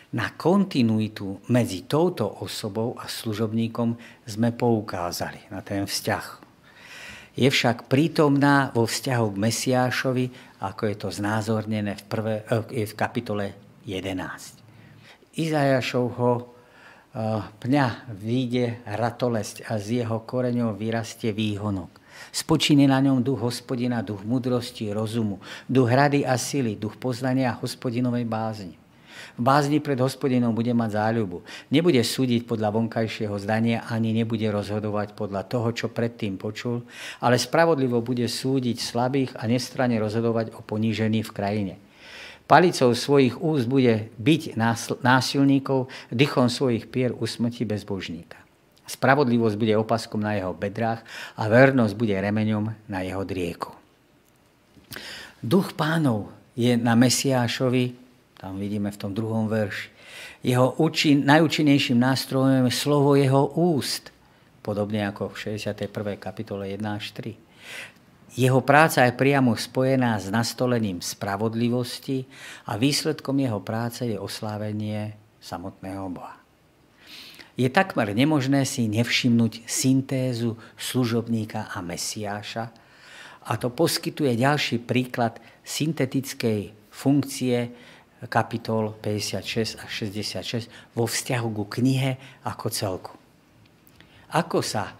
Na kontinuitu medzi touto osobou a služobníkom sme poukázali na ten vzťah. Je však prítomná vo vzťahu k Mesiášovi, ako je to znázornené v, prvé, eh, v kapitole 11. Izajašovho pňa vyjde ratolesť a z jeho koreňov vyrastie výhonok. Spočíne na ňom duch hospodina, duch mudrosti, rozumu, duch hrady a sily, duch poznania a hospodinovej bázni. V bázni pred hospodinom bude mať záľubu. Nebude súdiť podľa vonkajšieho zdania, ani nebude rozhodovať podľa toho, čo predtým počul, ale spravodlivo bude súdiť slabých a nestranne rozhodovať o ponížení v krajine. Palicou svojich úst bude byť násilníkov, dychom svojich pier usmrti bezbožníka. Spravodlivosť bude opaskom na jeho bedrách a vernosť bude remeňom na jeho drieku. Duch pánov je na Mesiášovi, tam vidíme v tom druhom verši. Jeho účin, najúčinnejším nástrojom je slovo jeho úst, podobne ako v 61. kapitole 1 až 3. Jeho práca je priamo spojená s nastolením spravodlivosti a výsledkom jeho práce je oslávenie samotného Boha. Je takmer nemožné si nevšimnúť syntézu služobníka a mesiáša a to poskytuje ďalší príklad syntetickej funkcie kapitol 56 a 66 vo vzťahu ku knihe ako celku. Ako sa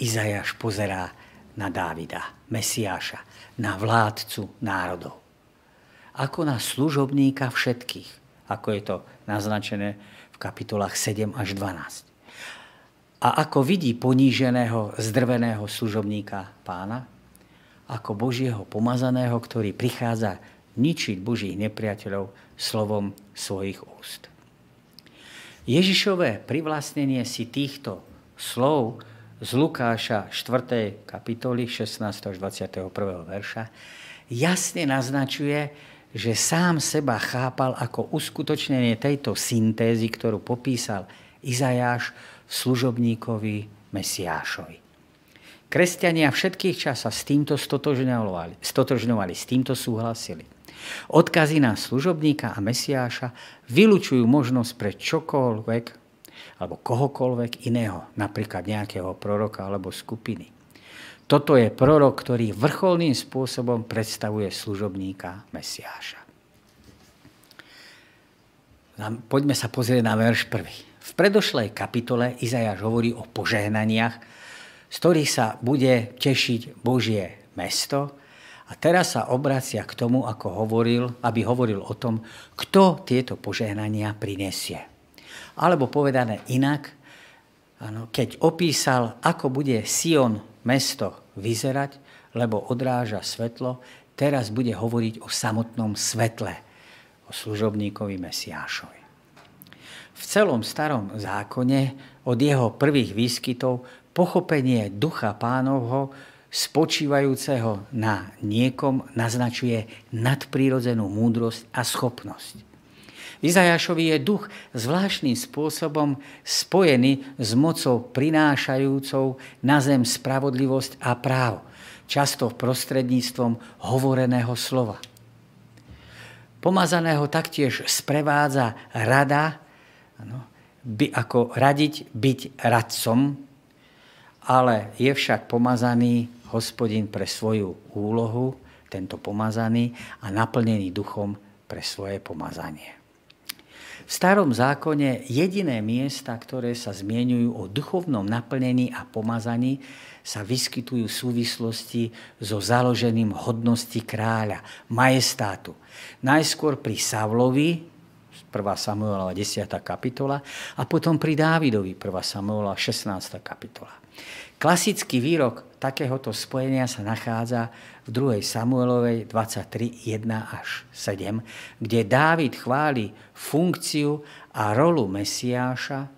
Izajáš pozerá na Dávida, Mesiáša, na vládcu národov. Ako na služobníka všetkých, ako je to naznačené v kapitolách 7 až 12. A ako vidí poníženého, zdrveného služobníka pána, ako Božieho pomazaného, ktorý prichádza ničiť Božích nepriateľov slovom svojich úst. Ježišové privlastnenie si týchto slov z Lukáša 4. kapitoly 16. až 21. verša jasne naznačuje, že sám seba chápal ako uskutočnenie tejto syntézy, ktorú popísal Izajáš v služobníkovi Mesiášovi. Kresťania všetkých čas s týmto stotožňovali, stotožňovali, s týmto súhlasili. Odkazy na služobníka a Mesiáša vylučujú možnosť pre čokoľvek, alebo kohokoľvek iného, napríklad nejakého proroka alebo skupiny. Toto je prorok, ktorý vrcholným spôsobom predstavuje služobníka Mesiáša. Poďme sa pozrieť na verš prvý. V predošlej kapitole Izajáš hovorí o požehnaniach, z ktorých sa bude tešiť Božie mesto a teraz sa obracia k tomu, ako hovoril, aby hovoril o tom, kto tieto požehnania prinesie. Alebo povedané inak, keď opísal, ako bude Sion mesto vyzerať, lebo odráža svetlo, teraz bude hovoriť o samotnom svetle, o služobníkovi Mesiášovi. V celom starom zákone od jeho prvých výskytov pochopenie ducha pánovho spočívajúceho na niekom naznačuje nadprírodzenú múdrosť a schopnosť. Izajašovi je duch zvláštnym spôsobom spojený s mocou prinášajúcou na zem spravodlivosť a právo, často prostredníctvom hovoreného slova. Pomazaného taktiež sprevádza rada, ano, by, ako radiť byť radcom, ale je však pomazaný hospodin pre svoju úlohu, tento pomazaný a naplnený duchom pre svoje pomazanie. Starom zákone jediné miesta, ktoré sa zmienujú o duchovnom naplnení a pomazaní, sa vyskytujú v súvislosti so založením hodnosti kráľa, majestátu. Najskôr pri Savlovi, 1. Samuelova 10. kapitola a potom pri Dávidovi 1. Samuelova 16. kapitola. Klasický výrok takéhoto spojenia sa nachádza v 2. Samuelovej 23, 1 až 7, kde Dávid chváli funkciu a rolu Mesiáša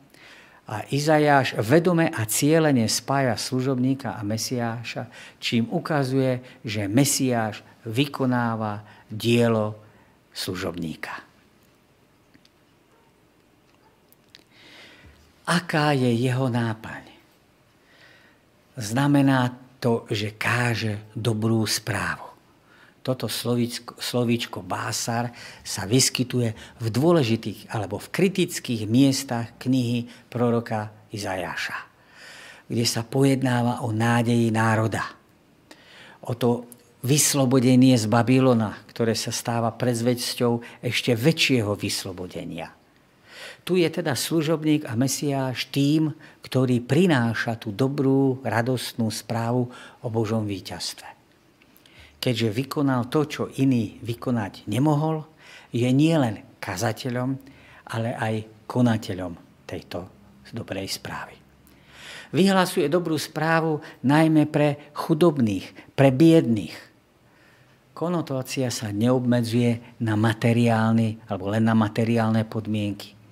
a Izajáš vedome a cieľene spája služobníka a Mesiáša, čím ukazuje, že Mesiáš vykonáva dielo služobníka. Aká je jeho nápaň? znamená to, že káže dobrú správu. Toto slovíčko, slovíčko básar sa vyskytuje v dôležitých alebo v kritických miestach knihy proroka Izajaša, kde sa pojednáva o nádeji národa. O to vyslobodenie z Babylona, ktoré sa stáva predzvedcťou ešte väčšieho vyslobodenia – tu je teda služobník a Mesiáš tým, ktorý prináša tú dobrú, radostnú správu o Božom víťazstve. Keďže vykonal to, čo iný vykonať nemohol, je nielen kazateľom, ale aj konateľom tejto dobrej správy. Vyhlasuje dobrú správu najmä pre chudobných, pre biedných. Konotácia sa neobmedzuje na materiálne alebo len na materiálne podmienky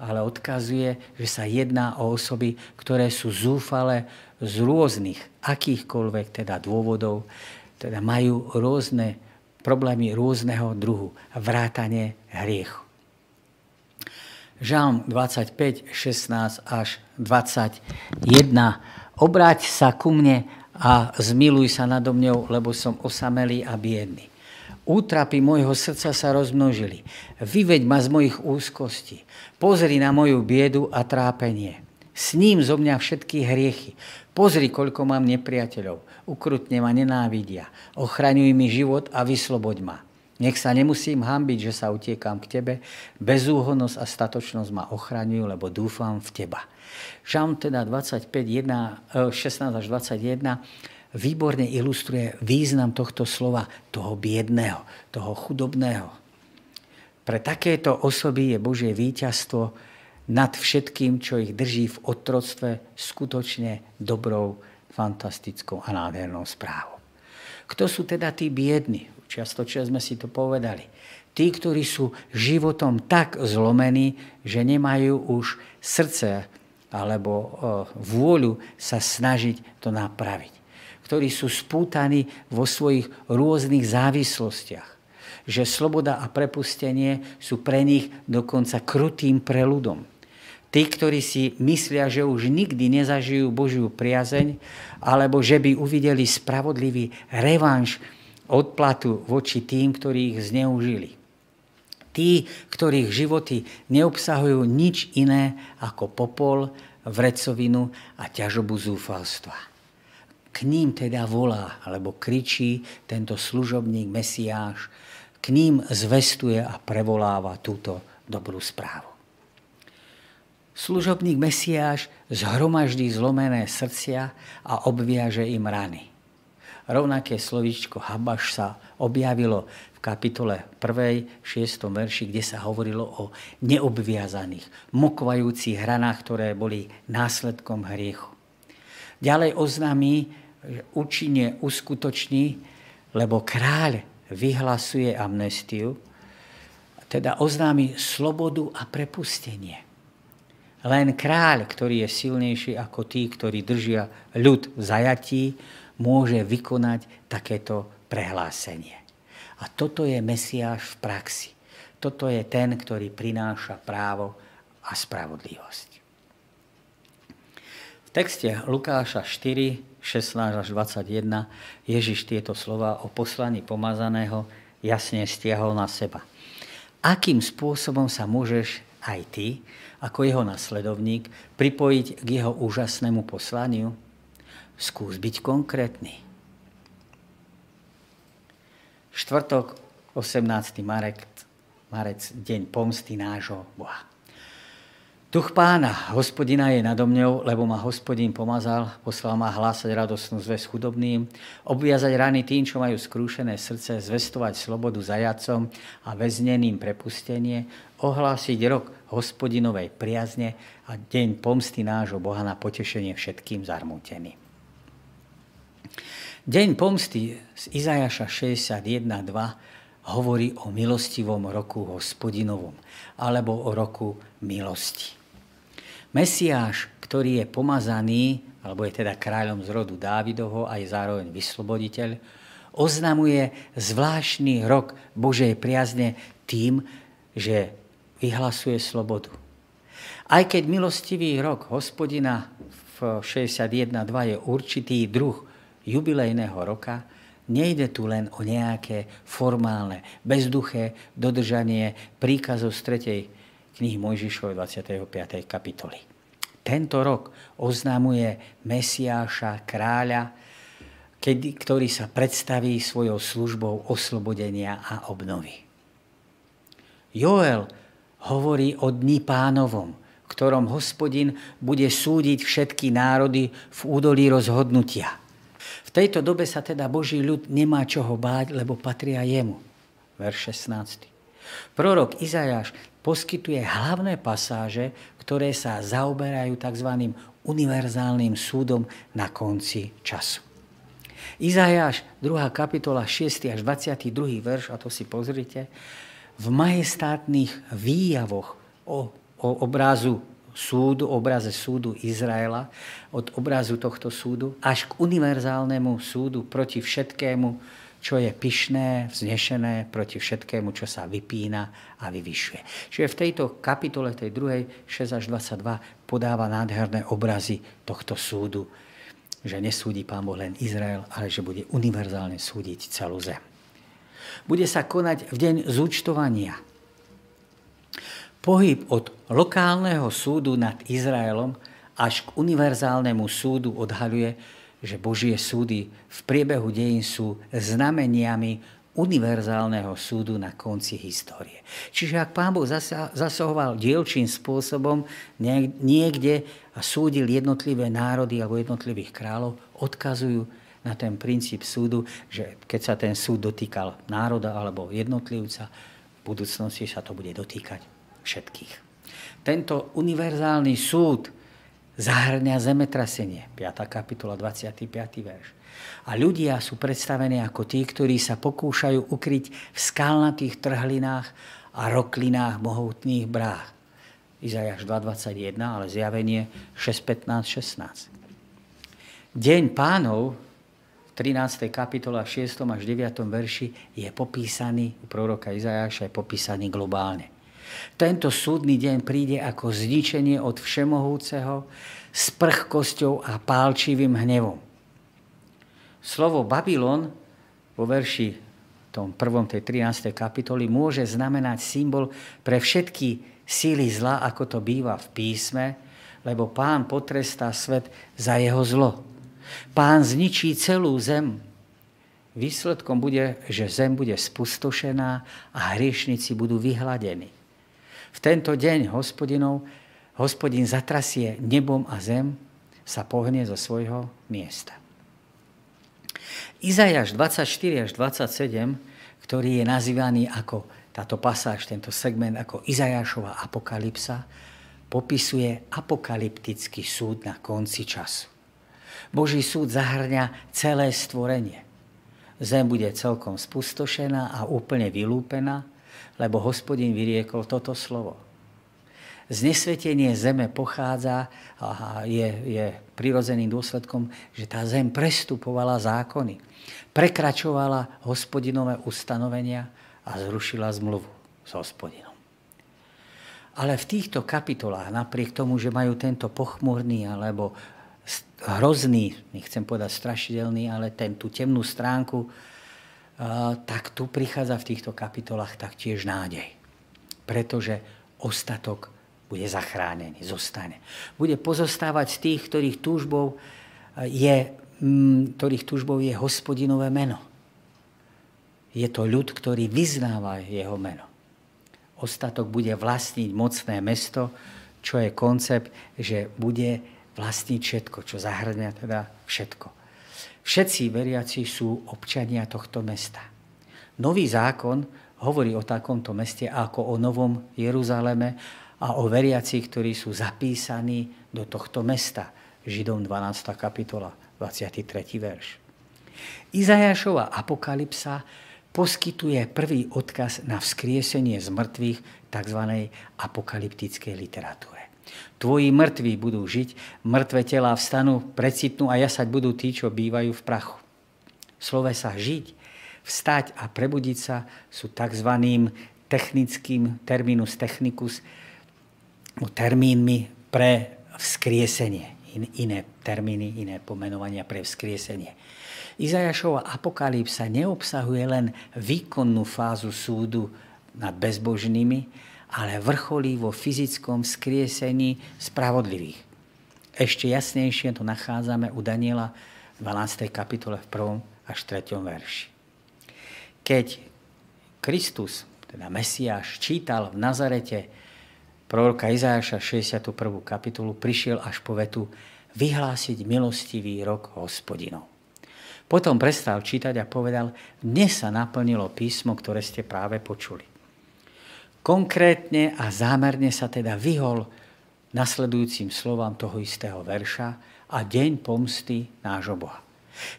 ale odkazuje, že sa jedná o osoby, ktoré sú zúfale z rôznych, akýchkoľvek teda dôvodov, teda majú rôzne problémy rôzneho druhu, vrátanie hriechu. Žalm 25, 16 až 21. Obráť sa ku mne a zmiluj sa nado mňou, lebo som osamelý a biedný. Útrapy môjho srdca sa rozmnožili. Vyveď ma z mojich úzkostí. Pozri na moju biedu a trápenie. S ním zo mňa všetky hriechy. Pozri, koľko mám nepriateľov. Ukrutne ma nenávidia. Ochraňuj mi život a vysloboď ma. Nech sa nemusím hambiť, že sa utiekam k Tebe. Bezúhonnosť a statočnosť ma ochraňujú, lebo dúfam v Teba. Žalm teda 25, 1, 16 až 21 výborne ilustruje význam tohto slova, toho biedného, toho chudobného. Pre takéto osoby je Božie víťazstvo nad všetkým, čo ich drží v otroctve, skutočne dobrou, fantastickou a nádhernou správou. Kto sú teda tí biedni? Čiastočne sme si to povedali. Tí, ktorí sú životom tak zlomení, že nemajú už srdce alebo e, vôľu sa snažiť to napraviť ktorí sú spútaní vo svojich rôznych závislostiach. Že sloboda a prepustenie sú pre nich dokonca krutým preludom. Tí, ktorí si myslia, že už nikdy nezažijú Božiu priazeň, alebo že by uvideli spravodlivý revanš odplatu voči tým, ktorí ich zneužili. Tí, ktorých životy neobsahujú nič iné ako popol, vrecovinu a ťažobu zúfalstva. K ním teda volá, alebo kričí tento služobník Mesiáš, k ním zvestuje a prevoláva túto dobrú správu. Služobník Mesiáš zhromaždí zlomené srdcia a obviaže im rany. Rovnaké slovíčko Habaš sa objavilo v kapitole 1. 6. verši, kde sa hovorilo o neobviazaných, mokvajúcich hranách, ktoré boli následkom hriechu. Ďalej oznámí, že účinne uskutoční, lebo kráľ vyhlasuje amnestiu, teda oznámi slobodu a prepustenie. Len kráľ, ktorý je silnejší ako tí, ktorí držia ľud v zajatí, môže vykonať takéto prehlásenie. A toto je Mesiáš v praxi. Toto je ten, ktorý prináša právo a spravodlivosť. V texte Lukáša 4, 16 až 21 Ježiš tieto slova o poslaní pomazaného jasne stiahol na seba. Akým spôsobom sa môžeš aj ty, ako jeho nasledovník, pripojiť k jeho úžasnému poslaniu? Skús byť konkrétny. Štvrtok, 18. marec, marec, deň pomsty nášho Boha. Duch pána, hospodina je nado mňou, lebo ma hospodín pomazal, poslal ma hlásať radosnú zväz chudobným, obviazať rany tým, čo majú skrúšené srdce, zvestovať slobodu zajacom a väzneným prepustenie, ohlásiť rok hospodinovej priazne a deň pomsty nášho Boha na potešenie všetkým zarmúteným. Deň pomsty z Izajaša 61.2 hovorí o milostivom roku hospodinovom alebo o roku milosti. Mesiáš, ktorý je pomazaný, alebo je teda kráľom z rodu Dávidovho a je zároveň vysloboditeľ, oznamuje zvláštny rok Božej priazne tým, že vyhlasuje slobodu. Aj keď milostivý rok hospodina v 61.2 je určitý druh jubilejného roka, nejde tu len o nejaké formálne, bezduché dodržanie príkazov z 3. knihy Mojžišovej 25. kapitoly. Tento rok oznámuje Mesiáša, kráľa, kedy, ktorý sa predstaví svojou službou oslobodenia a obnovy. Joel hovorí o dni pánovom, v ktorom hospodin bude súdiť všetky národy v údolí rozhodnutia. V tejto dobe sa teda Boží ľud nemá čoho báť, lebo patria jemu. Verš 16. Prorok Izajáš poskytuje hlavné pasáže, ktoré sa zaoberajú tzv. univerzálnym súdom na konci času. Izajáš, 2. kapitola, 6. až 22. verš, a to si pozrite, v majestátnych výjavoch o, o obrazu súdu, obraze súdu Izraela, od obrazu tohto súdu až k univerzálnemu súdu proti všetkému, čo je pyšné, vznešené, proti všetkému, čo sa vypína a vyvyšuje. Čiže v tejto kapitole, tej druhej, 6 až 22, podáva nádherné obrazy tohto súdu, že nesúdi Pán Boh len Izrael, ale že bude univerzálne súdiť celú zem bude sa konať v deň zúčtovania. Pohyb od lokálneho súdu nad Izraelom až k univerzálnemu súdu odhaľuje, že Božie súdy v priebehu dejín sú znameniami univerzálneho súdu na konci histórie. Čiže ak Pán Boh zasahoval dielčím spôsobom niekde a súdil jednotlivé národy alebo jednotlivých kráľov, odkazujú na ten princíp súdu, že keď sa ten súd dotýkal národa alebo jednotlivca, v budúcnosti sa to bude dotýkať všetkých. Tento univerzálny súd zahrňa zemetrasenie, 5. kapitola, 25. verš. A ľudia sú predstavení ako tí, ktorí sa pokúšajú ukryť v skalnatých trhlinách a roklinách mohutných bráh. Izajáš 2.21, ale zjavenie 6.15.16. Deň pánov 13. kapitola 6. až 9. verši je popísaný, u proroka Izajáša je popísaný globálne. Tento súdny deň príde ako zničenie od všemohúceho s prchkosťou a pálčivým hnevom. Slovo Babylon vo verši tom prvom tej 13. kapitoly môže znamenať symbol pre všetky síly zla, ako to býva v písme, lebo pán potrestá svet za jeho zlo. Pán zničí celú zem. Výsledkom bude, že zem bude spustošená a hriešnici budú vyhladení. V tento deň hospodinov, hospodin zatrasie nebom a zem, sa pohne zo svojho miesta. Izajaš 24 až 27, ktorý je nazývaný ako táto pasáž, tento segment ako Izajašova apokalypsa, popisuje apokalyptický súd na konci času. Boží súd zahrňa celé stvorenie. Zem bude celkom spustošená a úplne vylúpená, lebo hospodin vyriekol toto slovo. Znesvetenie zeme pochádza a je, je prirodzeným dôsledkom, že tá zem prestupovala zákony, prekračovala hospodinové ustanovenia a zrušila zmluvu s hospodinom. Ale v týchto kapitolách, napriek tomu, že majú tento pochmurný alebo hrozný, nechcem povedať strašidelný, ale ten, tú temnú stránku, tak tu prichádza v týchto kapitolách taktiež nádej. Pretože ostatok bude zachránený, zostane. Bude pozostávať z tých, ktorých túžbou je, ktorých túžbou je hospodinové meno. Je to ľud, ktorý vyznáva jeho meno. Ostatok bude vlastniť mocné mesto, čo je koncept, že bude vlastniť všetko, čo zahrňa teda všetko. Všetci veriaci sú občania tohto mesta. Nový zákon hovorí o takomto meste ako o Novom Jeruzaleme a o veriacich, ktorí sú zapísaní do tohto mesta. Židom 12. kapitola, 23. verš. Izajašova apokalypsa poskytuje prvý odkaz na vzkriesenie z mŕtvych tzv. apokalyptickej literatúre. Tvoji mŕtvi budú žiť, mŕtve tela vstanú, precitnú a jasať budú tí, čo bývajú v prachu. Slove sa žiť, vstať a prebudiť sa sú tzv. technickým terminus technicus, termínmi pre vzkriesenie in, iné termíny, iné pomenovania pre vzkriesenie. Izajašova apokalypsa neobsahuje len výkonnú fázu súdu nad bezbožnými, ale vrcholí vo fyzickom vzkriesení spravodlivých. Ešte jasnejšie to nachádzame u Daniela v 12. kapitole v 1. až 3. verši. Keď Kristus, teda Mesiáš, čítal v Nazarete proroka Izáša 61. kapitolu prišiel až po vetu vyhlásiť milostivý rok hospodinov. Potom prestal čítať a povedal, dnes sa naplnilo písmo, ktoré ste práve počuli. Konkrétne a zámerne sa teda vyhol nasledujúcim slovám toho istého verša a deň pomsty nášho Boha.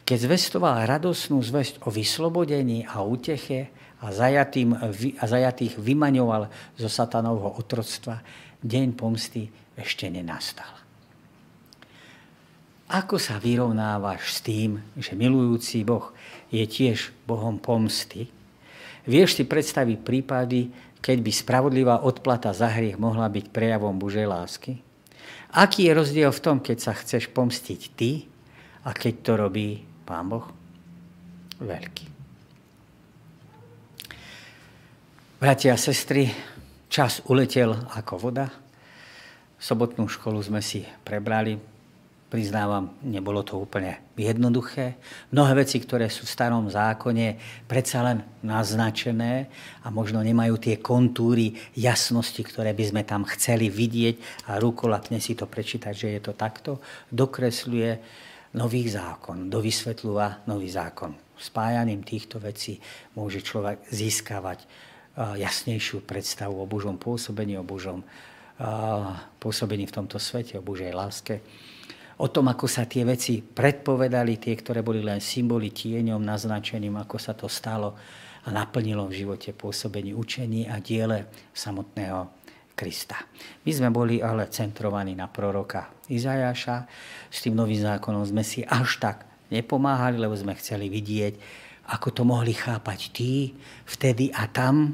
Keď zvestoval radosnú zväzť o vyslobodení a úteche, a, zajatým, a zajatých vymaňoval zo satanovho otroctva, deň pomsty ešte nenastal. Ako sa vyrovnávaš s tým, že milujúci Boh je tiež Bohom pomsty? Vieš si predstaviť prípady, keď by spravodlivá odplata za hriech mohla byť prejavom Božej lásky? Aký je rozdiel v tom, keď sa chceš pomstiť ty a keď to robí Pán Boh? Veľký. Bratia a sestry, čas uletel ako voda. Sobotnú školu sme si prebrali. Priznávam, nebolo to úplne jednoduché. Mnohé veci, ktoré sú v starom zákone, predsa len naznačené a možno nemajú tie kontúry jasnosti, ktoré by sme tam chceli vidieť a rukolapne si to prečítať, že je to takto, dokresľuje nový zákon, dovysvetľúva nový zákon. Spájaním týchto vecí môže človek získavať jasnejšiu predstavu o Božom pôsobení, o Božom pôsobení v tomto svete, o Božej láske. O tom, ako sa tie veci predpovedali, tie, ktoré boli len symboly tieňom, naznačením, ako sa to stalo a naplnilo v živote pôsobení učení a diele samotného Krista. My sme boli ale centrovaní na proroka Izajaša. S tým novým zákonom sme si až tak nepomáhali, lebo sme chceli vidieť, ako to mohli chápať tí vtedy a tam,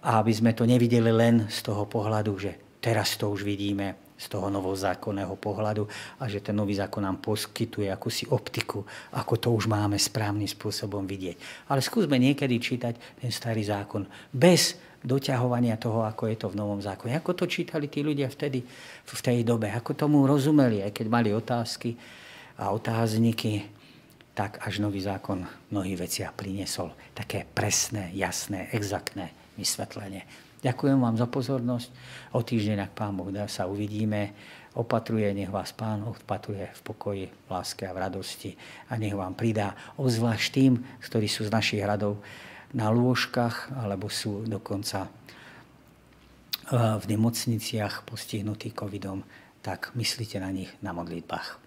a aby sme to nevideli len z toho pohľadu, že teraz to už vidíme z toho novozákonného pohľadu a že ten nový zákon nám poskytuje akúsi optiku, ako to už máme správnym spôsobom vidieť. Ale skúsme niekedy čítať ten starý zákon bez doťahovania toho, ako je to v novom zákone. Ako to čítali tí ľudia vtedy, v tej dobe, ako tomu rozumeli, aj keď mali otázky a otázniky, tak až nový zákon v mnohých veciach priniesol také presné, jasné, exaktné vysvetlenie. Ďakujem vám za pozornosť. O týždeň, ak Pán Boh dá, sa uvidíme. Opatruje, nech vás Pán opatruje v pokoji, v láske a v radosti a nech vám pridá ozvlášť tým, ktorí sú z našich hradov na lôžkach alebo sú dokonca v nemocniciach postihnutí covidom, tak myslíte na nich na modlitbách.